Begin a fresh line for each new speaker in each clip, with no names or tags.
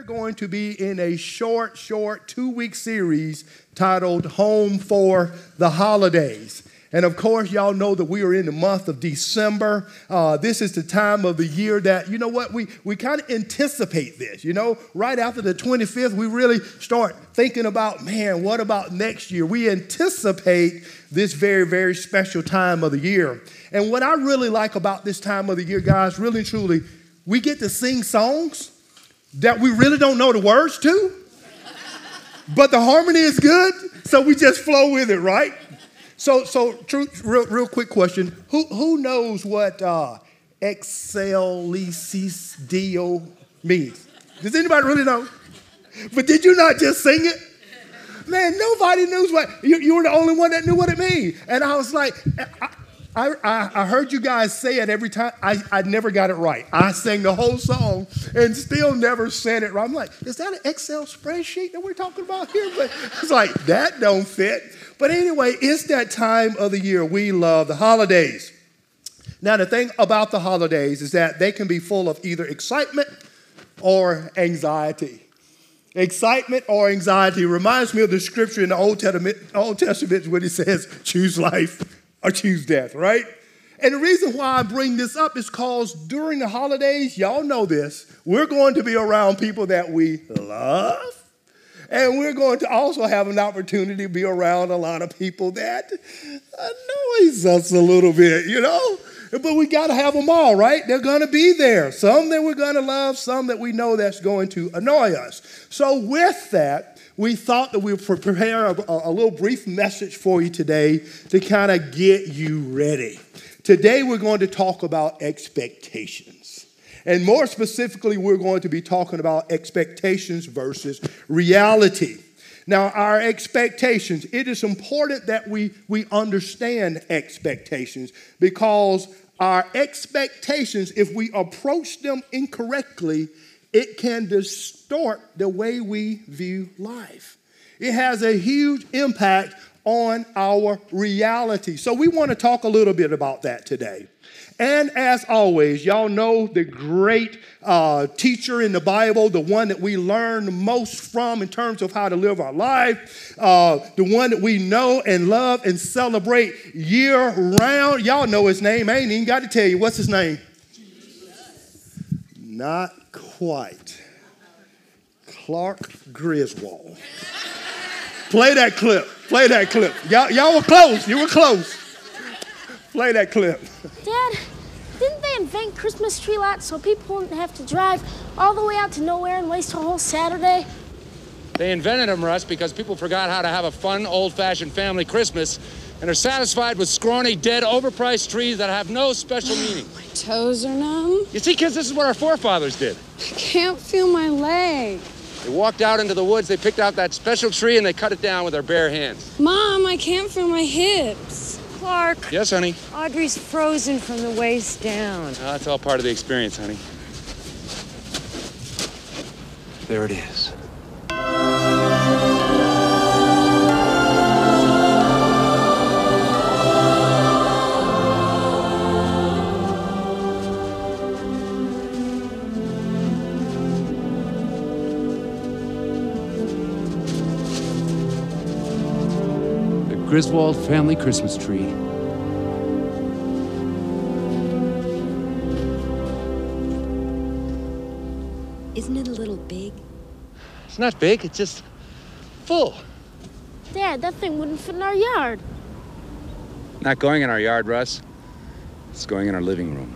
we're going to be in a short, short two week series titled Home for the Holidays. And of course, y'all know that we are in the month of December. Uh, this is the time of the year that, you know what, we, we kind of anticipate this. You know, right after the 25th, we really start thinking about, man, what about next year? We anticipate this very, very special time of the year. And what I really like about this time of the year, guys, really truly, we get to sing songs that we really don't know the words to, but the harmony is good, so we just flow with it, right? So, so truth, real, real quick question: Who who knows what uh, excelsis means? Does anybody really know? But did you not just sing it? Man, nobody knows what you, you were the only one that knew what it means. And I was like, I, I, I, I, heard you guys say it every time. I, I never got it right. I sang the whole song and still never said it right. I'm like, is that an Excel spreadsheet that we're talking about here? But it's like, that don't fit. But anyway, it's that time of the year. We love the holidays. Now, the thing about the holidays is that they can be full of either excitement or anxiety. Excitement or anxiety reminds me of the scripture in the Old Testament, Old Testament when it says, choose life or choose death, right? And the reason why I bring this up is because during the holidays, y'all know this, we're going to be around people that we love. And we're going to also have an opportunity to be around a lot of people that annoys us a little bit, you know? But we got to have them all, right? They're going to be there. Some that we're going to love, some that we know that's going to annoy us. So, with that, we thought that we would prepare a, a little brief message for you today to kind of get you ready. Today, we're going to talk about expectations. And more specifically, we're going to be talking about expectations versus reality. Now, our expectations, it is important that we, we understand expectations because our expectations, if we approach them incorrectly, it can distort the way we view life. It has a huge impact on our reality. So, we want to talk a little bit about that today. And as always, y'all know the great uh, teacher in the Bible, the one that we learn most from in terms of how to live our life, uh, the one that we know and love and celebrate year round. Y'all know his name. I ain't even got to tell you. What's his name? Jesus. Not quite. Clark Griswold. Play that clip. Play that clip. Y'all, y'all were close. You were close. Play that clip.
Dad, didn't they invent Christmas tree lots so people wouldn't have to drive all the way out to nowhere and waste a whole Saturday?
They invented them, Russ, because people forgot how to have a fun, old-fashioned family Christmas and are satisfied with scrawny, dead, overpriced trees that have no special ah, meaning.
my toes are numb.
You see, kids, this is what our forefathers did.
I can't feel my leg.
They walked out into the woods, they picked out that special tree, and they cut it down with their bare hands.
Mom, I can't feel my hips.
Clark.
Yes, honey?
Audrey's frozen from the waist down.
Ah, oh, that's all part of the experience, honey.
There it is.
Griswold family Christmas tree.
Isn't it a little big?
It's not big, it's just full.
Dad, that thing wouldn't fit in our yard.
Not going in our yard, Russ. It's going in our living room.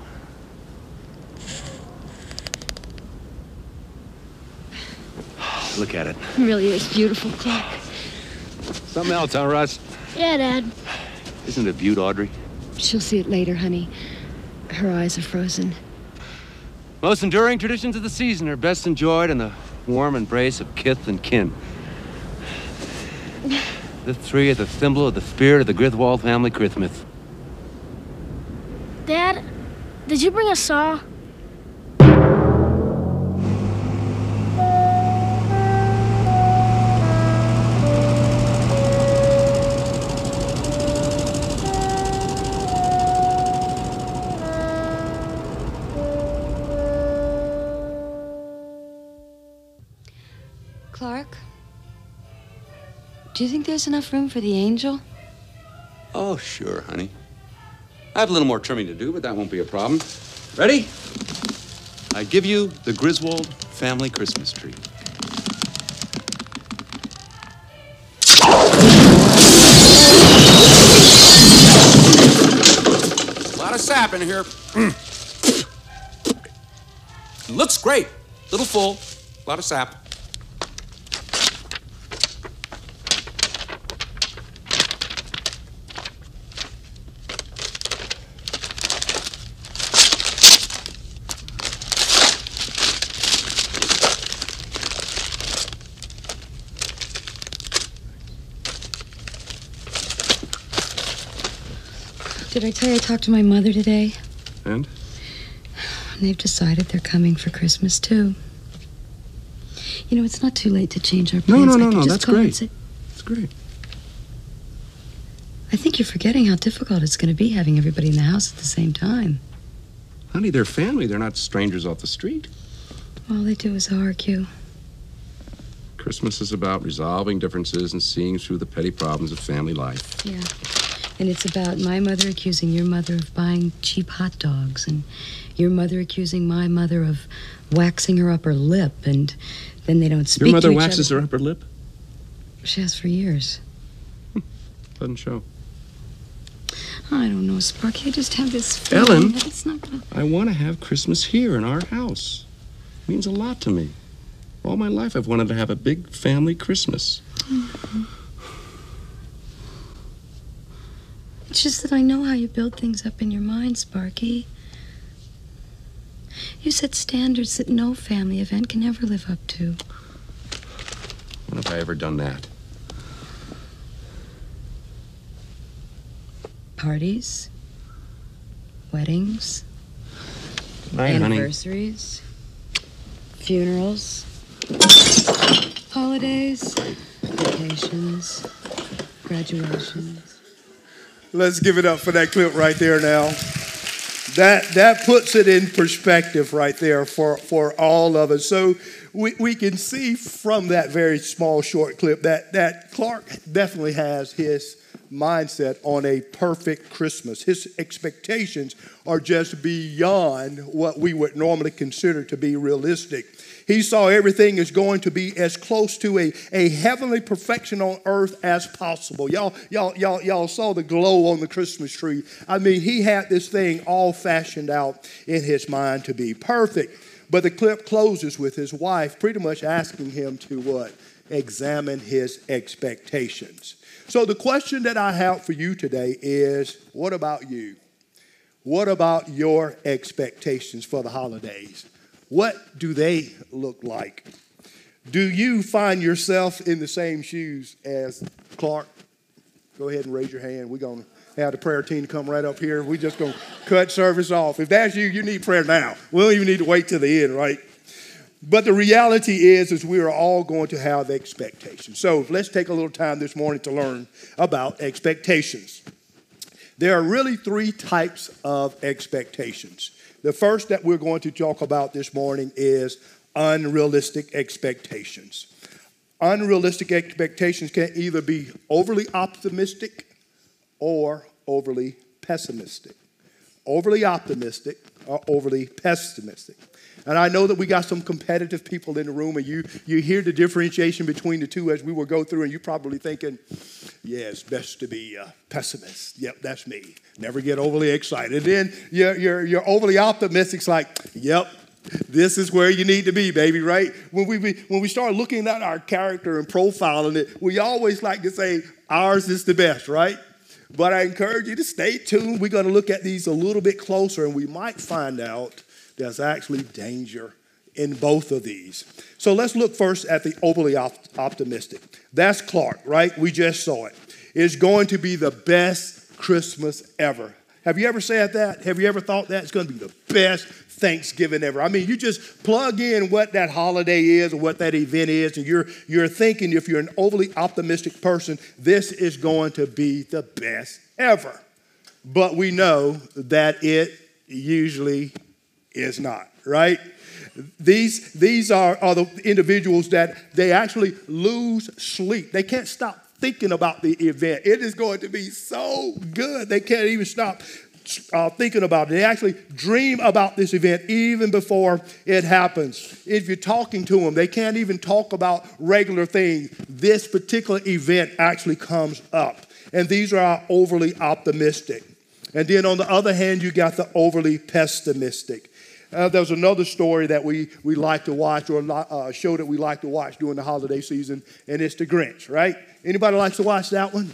Look at it.
It really is beautiful, Clark.
Something else, huh, Russ?
Yeah, Dad.
Isn't it beaut, Audrey?
She'll see it later, honey. Her eyes are frozen.
Most enduring traditions of the season are best enjoyed in the warm embrace of kith and kin. This tree is a symbol of the spirit of the Griswold family Christmas.
Dad, did you bring a saw?
You think there's enough room for the angel?
Oh, sure, honey. I have a little more trimming to do, but that won't be a problem. Ready? I give you the Griswold family Christmas tree.
A lot of sap in here. Looks great. Little full. A lot of sap.
Did I tell you I talked to my mother today?
And?
And they've decided they're coming for Christmas too. You know, it's not too late to change our plans.
no, no, no,
no,
that's great.
say-
It's great.
I think you're forgetting how difficult it's going to be having everybody in the house at the same time.
Honey, they're family. They're not strangers off the street.
All they do is argue.
Christmas is about resolving differences and seeing through the petty problems of family life.
Yeah. And it's about my mother accusing your mother of buying cheap hot dogs, and your mother accusing my mother of waxing her upper lip, and then they don't speak
Your mother waxes
other.
her upper lip?
She has for years. Hmm.
Doesn't show.
I don't know, Sparky. I just have this feeling
Ellen?
that it's not gonna.
I want to have Christmas here in our house. It means a lot to me. All my life I've wanted to have a big family Christmas. Mm-hmm.
It's just that I know how you build things up in your mind, Sparky. You set standards that no family event can ever live up to.
When have I ever done that?
Parties, weddings,
Night, honey.
anniversaries, funerals, holidays, vacations, graduations.
Let's give it up for that clip right there now. That that puts it in perspective right there for, for all of us. So we, we can see from that very small short clip that, that Clark definitely has his mindset on a perfect Christmas. His expectations are just beyond what we would normally consider to be realistic. He saw everything is going to be as close to a, a heavenly perfection on earth as possible. Y'all, y'all, y'all, y'all saw the glow on the Christmas tree. I mean, he had this thing all fashioned out in his mind to be perfect. But the clip closes with his wife pretty much asking him to what? Examine his expectations. So the question that I have for you today is what about you? What about your expectations for the holidays? What do they look like? Do you find yourself in the same shoes as Clark? Go ahead and raise your hand. We're going to have the prayer team come right up here. We're just going to cut service off. If that's you, you need prayer now. We don't even need to wait till the end, right? But the reality is, is we are all going to have expectations. So let's take a little time this morning to learn about expectations. There are really three types of expectations. The first that we're going to talk about this morning is unrealistic expectations. Unrealistic expectations can either be overly optimistic or overly pessimistic. Overly optimistic or overly pessimistic. And I know that we got some competitive people in the room, and you, you hear the differentiation between the two as we will go through, and you're probably thinking, yeah, it's best to be a pessimist. Yep, that's me. Never get overly excited. Then you're, you're, you're overly optimistic. It's like, yep, this is where you need to be, baby, right? When we, when we start looking at our character and profiling it, we always like to say ours is the best, right? But I encourage you to stay tuned. We're going to look at these a little bit closer, and we might find out there's actually danger in both of these. So let's look first at the overly op- optimistic. That's Clark, right? We just saw it. It's going to be the best Christmas ever. Have you ever said that? Have you ever thought that? It's going to be the best Thanksgiving ever. I mean, you just plug in what that holiday is or what that event is, and you're, you're thinking if you're an overly optimistic person, this is going to be the best ever. But we know that it usually is not, right? These, these are, are the individuals that they actually lose sleep. They can't stop thinking about the event. It is going to be so good. They can't even stop uh, thinking about it. They actually dream about this event even before it happens. If you're talking to them, they can't even talk about regular things. This particular event actually comes up. And these are overly optimistic. And then on the other hand, you got the overly pessimistic. Uh, there's another story that we, we like to watch, or a uh, show that we like to watch during the holiday season, and it's The Grinch, right? Anybody likes to watch that one?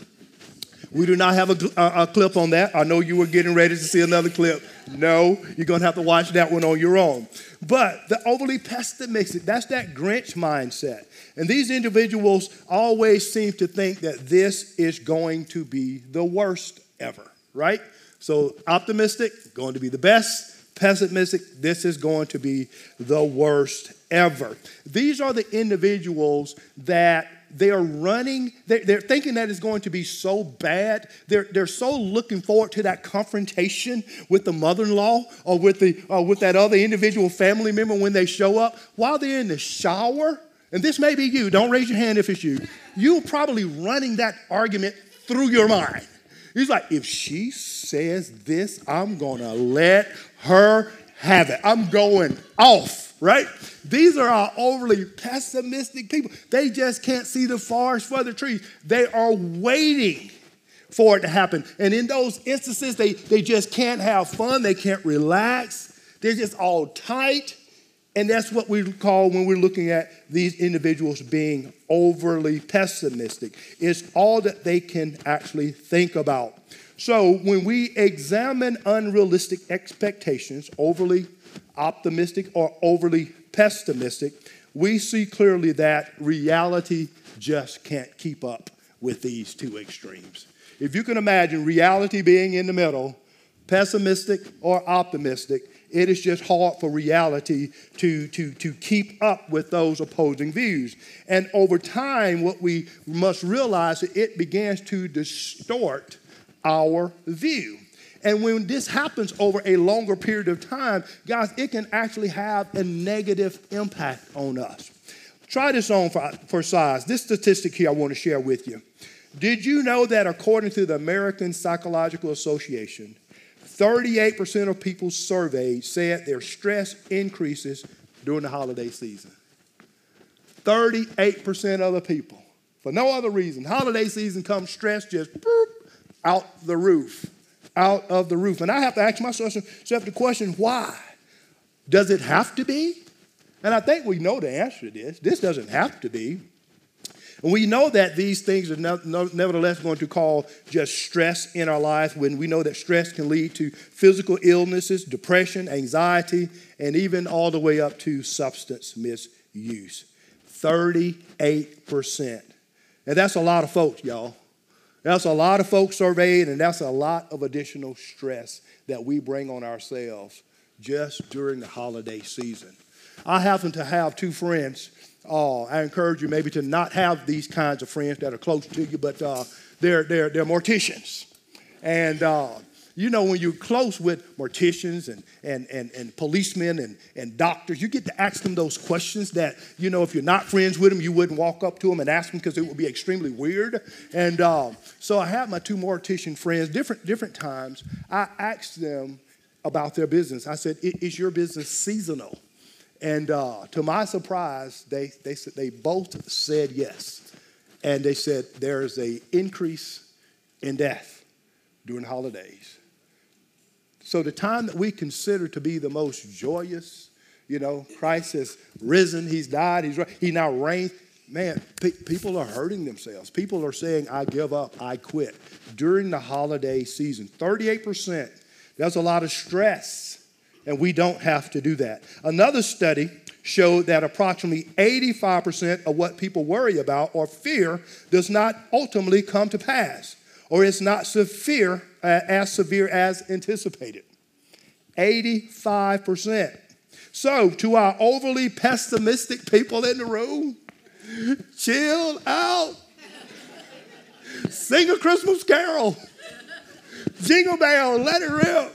We do not have a, a, a, clip on that. I know you were getting ready to see another clip. No, you're going to have to watch that one on your own. But the overly pessimistic, that's that Grinch mindset. And these individuals always seem to think that this is going to be the worst ever, right? So optimistic, going to be the best. Pessimistic, this is going to be the worst ever. These are the individuals that they are running, they're, thinking that it's going to be so bad. They're, they're so looking forward to that confrontation with the mother in law or with, the, or with that other individual family member when they show up while they're in the shower. And this may be you, don't raise your hand if it's you. You're probably running that argument through your mind. He's like, if she says this, I'm gonna let her have it. I'm going off, right? These are our overly pessimistic people. They just can't see the forest for the trees. They are waiting for it to happen. And in those instances, they, they just can't have fun. They can't relax. They're just all tight. And that's what we call when we're looking at these individuals being overly pessimistic. It's all that they can actually think about. So when we examine unrealistic expectations, overly optimistic or overly pessimistic, we see clearly that reality just can't keep up with these two extremes. If you can imagine reality being in the middle, pessimistic or optimistic, it is just hard for reality to, to, to keep up with those opposing views. And over time, what we must realize is it begins to distort our view. And when this happens over a longer period of time, guys, it can actually have a negative impact on us. Try this on for, for size. This statistic here I want to share with you. Did you know that according to the American Psychological Association, 38% of people surveyed said their stress increases during the holiday season? 38% of the people. For no other reason. Holiday season comes, stress just boop, out the roof out of the roof. And I have to ask myself the question why? Does it have to be? And I think we know the answer to this. This doesn't have to be. And we know that these things are nevertheless going to cause just stress in our life when we know that stress can lead to physical illnesses, depression, anxiety, and even all the way up to substance misuse. 38%. And that's a lot of folks, y'all. That's a lot of folks surveyed, and that's a lot of additional stress that we bring on ourselves just during the holiday season. I happen to have two friends. Uh, I encourage you maybe to not have these kinds of friends that are close to you, but uh, they're, they're, they're morticians. And uh, you know, when you're close with morticians and, and, and, and policemen and, and doctors, you get to ask them those questions that, you know, if you're not friends with them, you wouldn't walk up to them and ask them because it would be extremely weird. And uh, so I have my two mortician friends, different, different times. I asked them about their business. I said, Is your business seasonal? And uh, to my surprise, they, they, they both said yes. And they said there is an increase in death during holidays. So the time that we consider to be the most joyous, you know, Christ has risen, he's died, he's he now reigns. Man, pe- people are hurting themselves. People are saying, I give up, I quit. During the holiday season, 38%. That's a lot of stress, and we don't have to do that. Another study showed that approximately 85% of what people worry about or fear does not ultimately come to pass or is not severe, uh, as severe as anticipated. 85%. So, to our overly pessimistic people in the room, chill out. Sing a Christmas carol. Jingle bell, let it rip.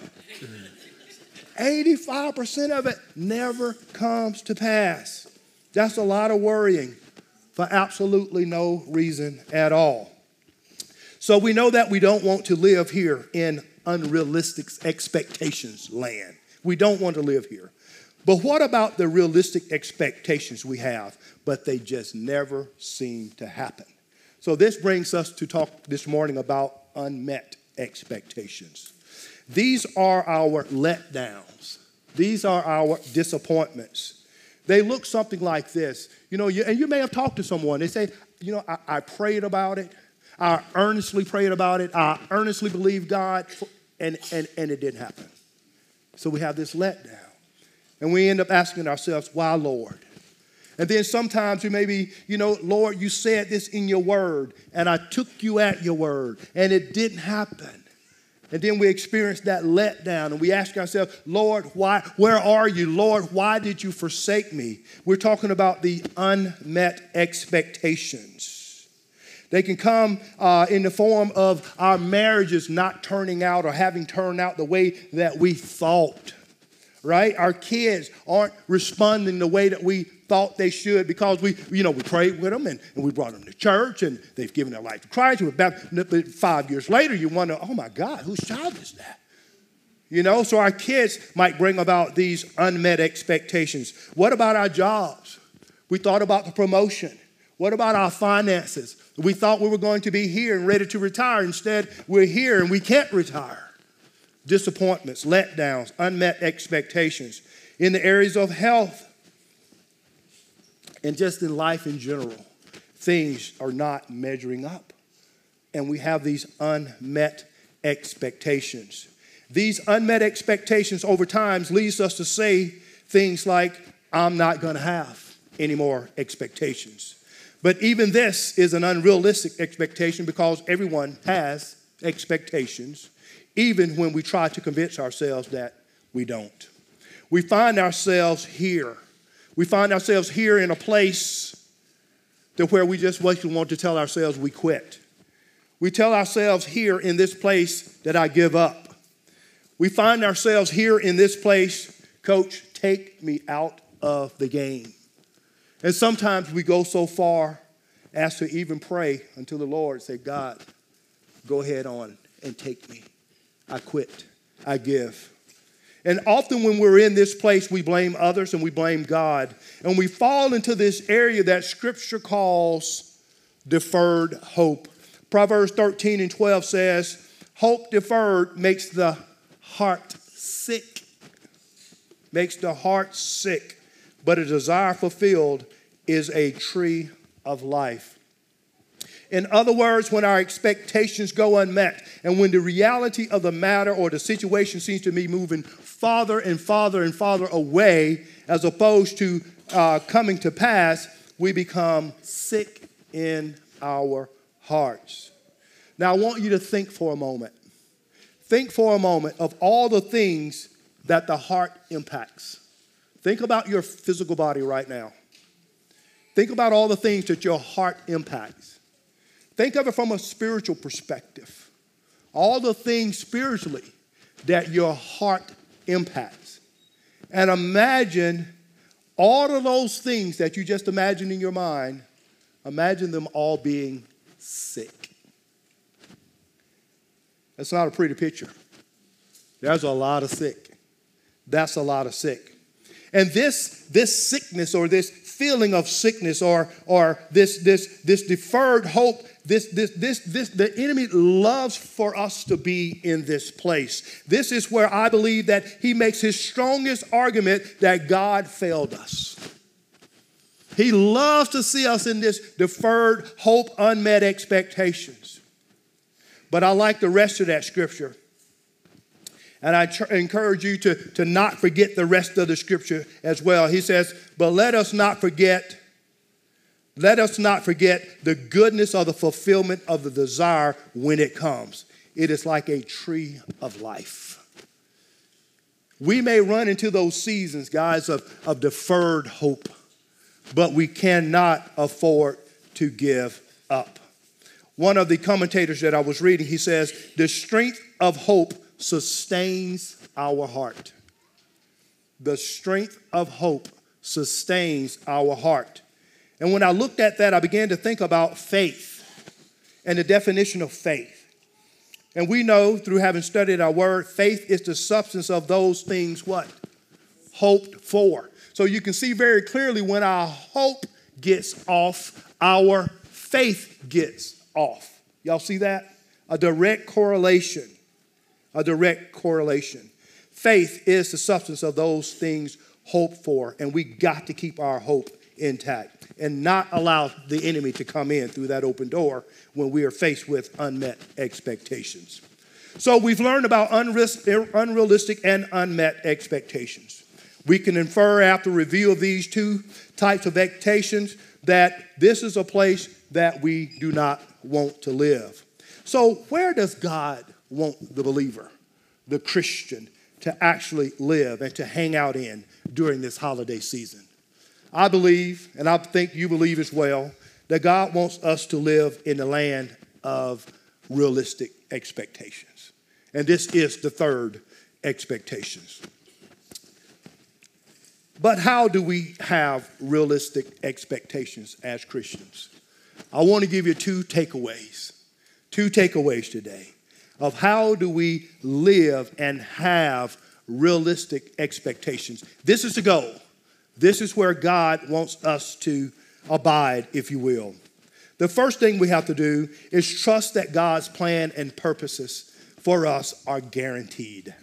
85% of it never comes to pass. That's a lot of worrying for absolutely no reason at all. So we know that we don't want to live here in unrealistic expectations land. We don't want to live here. But what about the realistic expectations we have, but they just never seem to happen? So this brings us to talk this morning about unmet expectations. These are our letdowns. These are our disappointments. They look something like this. You know, you, and you may have talked to someone. They say, you know, I, I prayed about it. I earnestly prayed about it. I earnestly believed God, and, and, and it didn't happen. So we have this letdown. And we end up asking ourselves, why, Lord? And then sometimes we may be, you know, Lord, you said this in your word, and I took you at your word, and it didn't happen. And then we experience that letdown and we ask ourselves, Lord, why, where are you? Lord, why did you forsake me? We're talking about the unmet expectations. They can come uh, in the form of our marriages not turning out or having turned out the way that we thought, right? Our kids aren't responding the way that we thought they should because we, you know, we prayed with them and, and we brought them to church and they've given their life to Christ. We're About five years later, you wonder, oh my God, whose child is that? You know, so our kids might bring about these unmet expectations. What about our jobs? We thought about the promotion. What about our finances? We thought we were going to be here and ready to retire. Instead, we're here and we can't retire. Disappointments, letdowns, unmet expectations. In the areas of health, and just in life in general, things are not measuring up. And we have these unmet expectations. These unmet expectations over time leads us to say things like, I'm not going to have any more expectations. But even this is an unrealistic expectation because everyone has expectations, even when we try to convince ourselves that we don't. We find ourselves here we find ourselves here in a place to where we just want to tell ourselves we quit. We tell ourselves here in this place that I give up. We find ourselves here in this place, coach, take me out of the game. And sometimes we go so far as to even pray until the Lord say, God, go ahead on and take me. I quit. I give. And often when we're in this place, we blame others and we blame God. And we fall into this area that scripture calls deferred hope. Proverbs 13 and 12 says, Hope deferred makes the heart sick. Makes the heart sick. But a desire fulfilled is a tree of life. In other words, when our expectations go unmet and when the reality of the matter or the situation seems to be moving farther and farther and farther away as opposed to uh, coming to pass, we become sick in our hearts. Now, I want you to think for a moment. Think for a moment of all the things that the heart impacts. Think about your physical body right now. Think about all the things that your heart impacts. Think of it from a spiritual perspective. All the things spiritually that your heart impacts. And imagine all of those things that you just imagined in your mind, imagine them all being sick. That's not a pretty picture. There's a lot of sick. That's a lot of sick. And this, this sickness or this feeling of sickness or, or this, this, this deferred hope this, this, this, this, the enemy loves for us to be in this place. This is where I believe that he makes his strongest argument that God failed us. He loves to see us in this deferred hope, unmet expectations. But I like the rest of that scripture. And I tr- encourage you to, to not forget the rest of the scripture as well. He says, But let us not forget let us not forget the goodness of the fulfillment of the desire when it comes. It is like a tree of life. We may run into those seasons, guys, of, of deferred hope, but we cannot afford to give up. One of the commentators that I was reading, he says, The strength of hope sustains our heart. the strength of hope sustains our heart. And when I looked at that, I began to think about faith and the definition of faith. And we know through having studied our word, faith is the substance of those things what? Hoped for. So you can see very clearly when our hope gets off, our faith gets off. Y'all see that? A direct correlation. A direct correlation. Faith is the substance of those things hoped for, and we got to keep our hope intact and not allow the enemy to come in through that open door when we are faced with unmet expectations. So we've learned about unrealistic and unmet expectations. We can infer after review of these two types of expectations that this is a place that we do not want to live. So, where does God want the believer, the Christian, to actually live and to hang out in during this holiday season? I believe, and I think you believe as well, that God wants us to live in the land of realistic expectations. And this is the third expectations. But how do we have realistic expectations as Christians? I want to give you two takeaways. Two takeaways today of how do we live and have realistic expectations. This is the goal. This is where God wants us to abide, if you will. The first thing we have to do is trust that God's plan and purposes for us are guaranteed.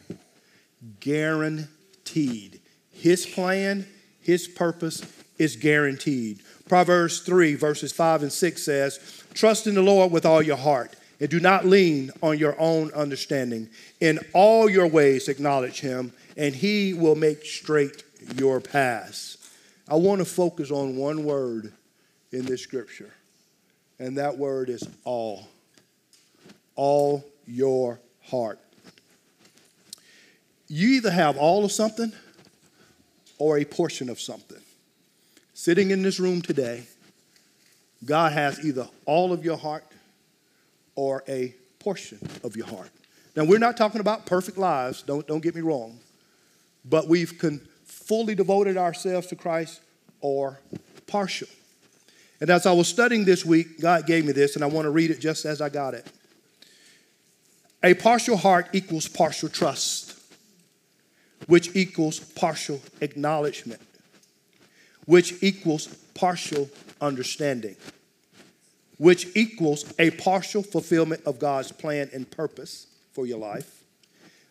Guaranteed. His plan, His purpose is guaranteed. Proverbs 3, verses 5 and 6 says, Trust in the Lord with all your heart and do not lean on your own understanding. In all your ways, acknowledge Him, and He will make straight your past. I want to focus on one word in this scripture, and that word is all. All your heart. You either have all of something or a portion of something. Sitting in this room today, God has either all of your heart or a portion of your heart. Now, we're not talking about perfect lives, don't, don't get me wrong, but we've con- fully devoted ourselves to Christ or partial. And as I was studying this week, God gave me this, and I want to read it just as I got it. A partial heart equals partial trust, which equals partial acknowledgement, which equals partial understanding, which equals a partial fulfillment of God's plan and purpose for your life,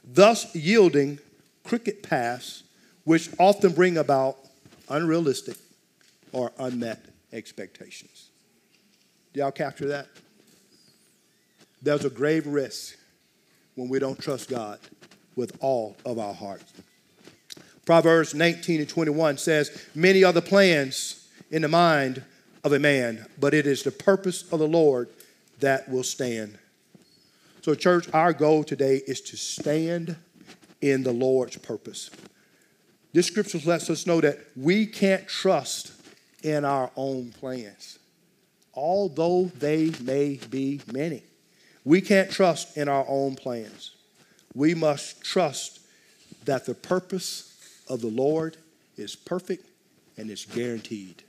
thus yielding crooked paths, which often bring about unrealistic or unmet expectations. Do y'all capture that? There's a grave risk when we don't trust God with all of our heart. Proverbs 19 and 21 says, Many are the plans in the mind of a man, but it is the purpose of the Lord that will stand. So, church, our goal today is to stand in the Lord's purpose. This scripture lets us know that we can't trust in our own plans, although they may be many. We can't trust in our own plans. We must trust that the purpose of the Lord is perfect and is guaranteed.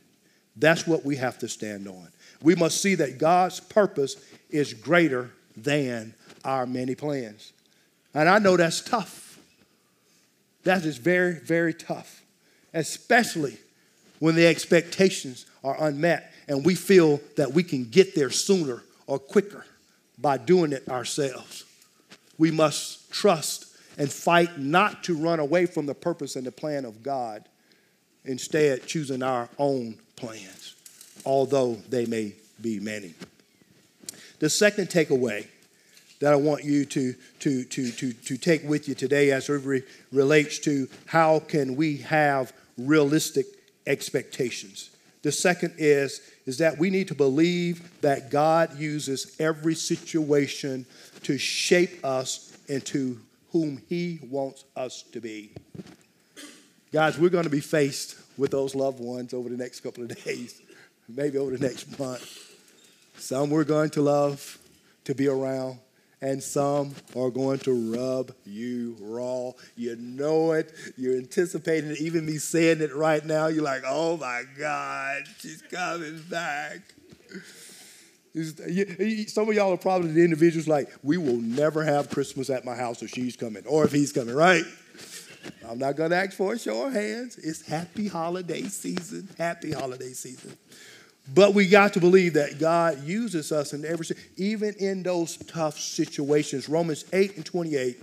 That's what we have to stand on. We must see that God's purpose is greater than our many plans. And I know that's tough. That is very, very tough, especially when the expectations are unmet and we feel that we can get there sooner or quicker by doing it ourselves. We must trust and fight not to run away from the purpose and the plan of God, instead, choosing our own plans, although they may be many. The second takeaway that I want you to, to, to, to, to take with you today as it re- relates to how can we have realistic expectations. The second is, is that we need to believe that God uses every situation to shape us into whom He wants us to be. Guys, we're going to be faced with those loved ones over the next couple of days, maybe over the next month. Some we're going to love, to be around, and some are going to rub you raw. You know it. You're anticipating it. Even me saying it right now, you're like, oh my God, she's coming back. Some of y'all are probably the individuals like, we will never have Christmas at my house if she's coming or if he's coming, right? I'm not going to ask for a show of hands. It's happy holiday season. Happy holiday season. But we got to believe that God uses us in every, even in those tough situations. Romans 8 and 28,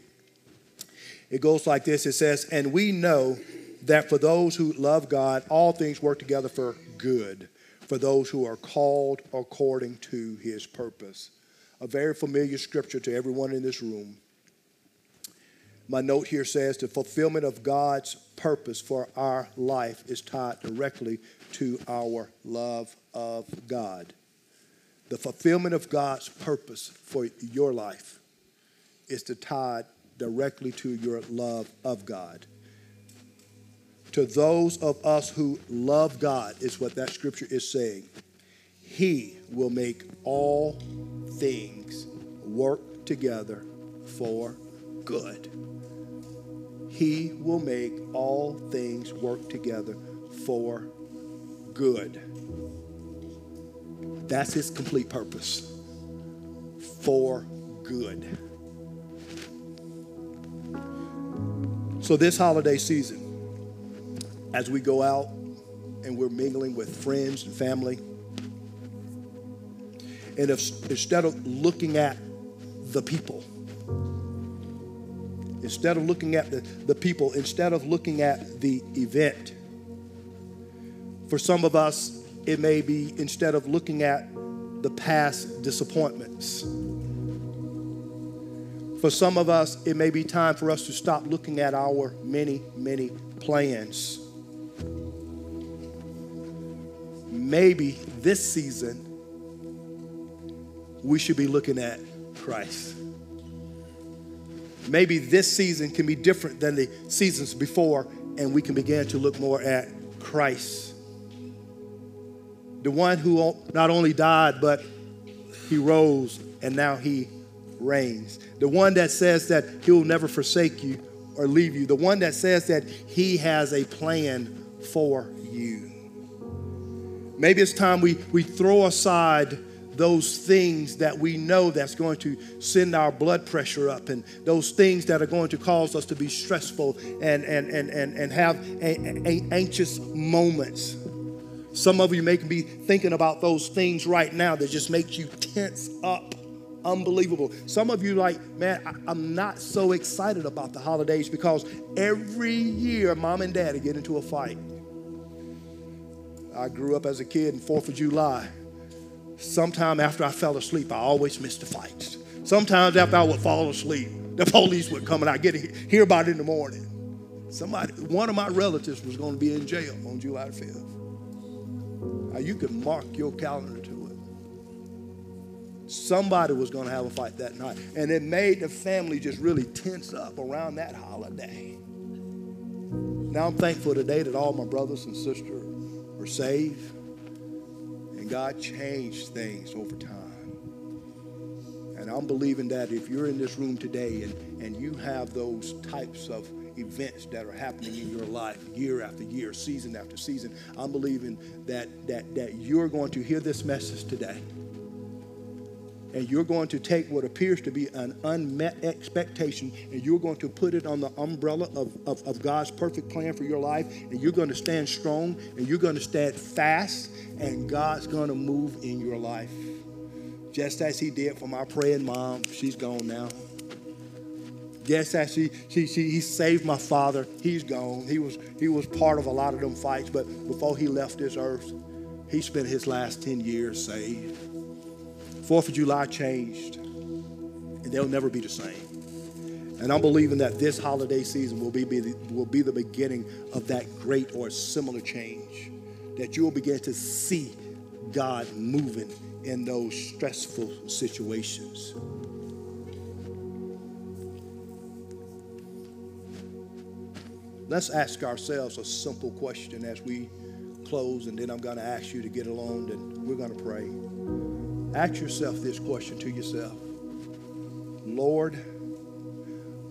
it goes like this it says, And we know that for those who love God, all things work together for good, for those who are called according to his purpose. A very familiar scripture to everyone in this room. My note here says the fulfillment of God's purpose for our life is tied directly to our love of God. The fulfillment of God's purpose for your life is to tie directly to your love of God. To those of us who love God, is what that scripture is saying. He will make all things work together for good. He will make all things work together for good. That's his complete purpose for good. So, this holiday season, as we go out and we're mingling with friends and family, and if instead of looking at the people, instead of looking at the, the people, instead of looking at the event, for some of us, it may be instead of looking at the past disappointments. For some of us, it may be time for us to stop looking at our many, many plans. Maybe this season, we should be looking at Christ. Maybe this season can be different than the seasons before, and we can begin to look more at Christ the one who not only died, but he rose and now he reigns. The one that says that he will never forsake you or leave you. The one that says that he has a plan for you. Maybe it's time we, we throw aside those things that we know that's going to send our blood pressure up and those things that are going to cause us to be stressful and, and, and, and, and have a, a, anxious moments. Some of you may be thinking about those things right now that just makes you tense up. Unbelievable. Some of you like, man, I, am not so excited about the holidays because every year mom and daddy get into a fight. I grew up as a kid in 4th of July. Sometime after I fell asleep, I always missed the fights. Sometimes after I would fall asleep, the police would come and I'd get to hear about it in the morning. Somebody, one of my relatives was going to be in jail on July 5th. Now, you can mark your calendar to it. Somebody was going to have a fight that night. And it made the family just really tense up around that holiday. Now I'm thankful today that all my brothers and sisters are saved. God changed things over time. And I'm believing that if you're in this room today and, and you have those types of events that are happening in your life year after year, season after season. I'm believing that that that you're going to hear this message today. And you're going to take what appears to be an unmet expectation and you're going to put it on the umbrella of, of, of God's perfect plan for your life. And you're going to stand strong and you're going to stand fast, and God's going to move in your life. Just as He did for my praying mom. She's gone now. Yes, actually, she, she, he saved my father. He's gone. He was, he was part of a lot of them fights, but before he left this earth, he spent his last 10 years saved. Fourth of July changed, and they'll never be the same. And I'm believing that this holiday season will be, be the, will be the beginning of that great or similar change. That you will begin to see God moving in those stressful situations. Let's ask ourselves a simple question as we close, and then I'm going to ask you to get along and we're going to pray. Ask yourself this question to yourself Lord,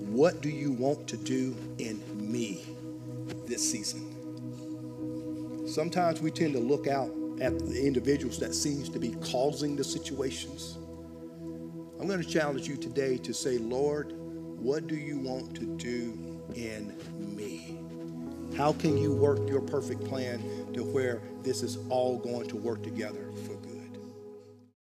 what do you want to do in me this season? Sometimes we tend to look out at the individuals that seems to be causing the situations. I'm going to challenge you today to say, Lord, what do you want to do in me? How can you work your perfect plan to where this is all going to work together for?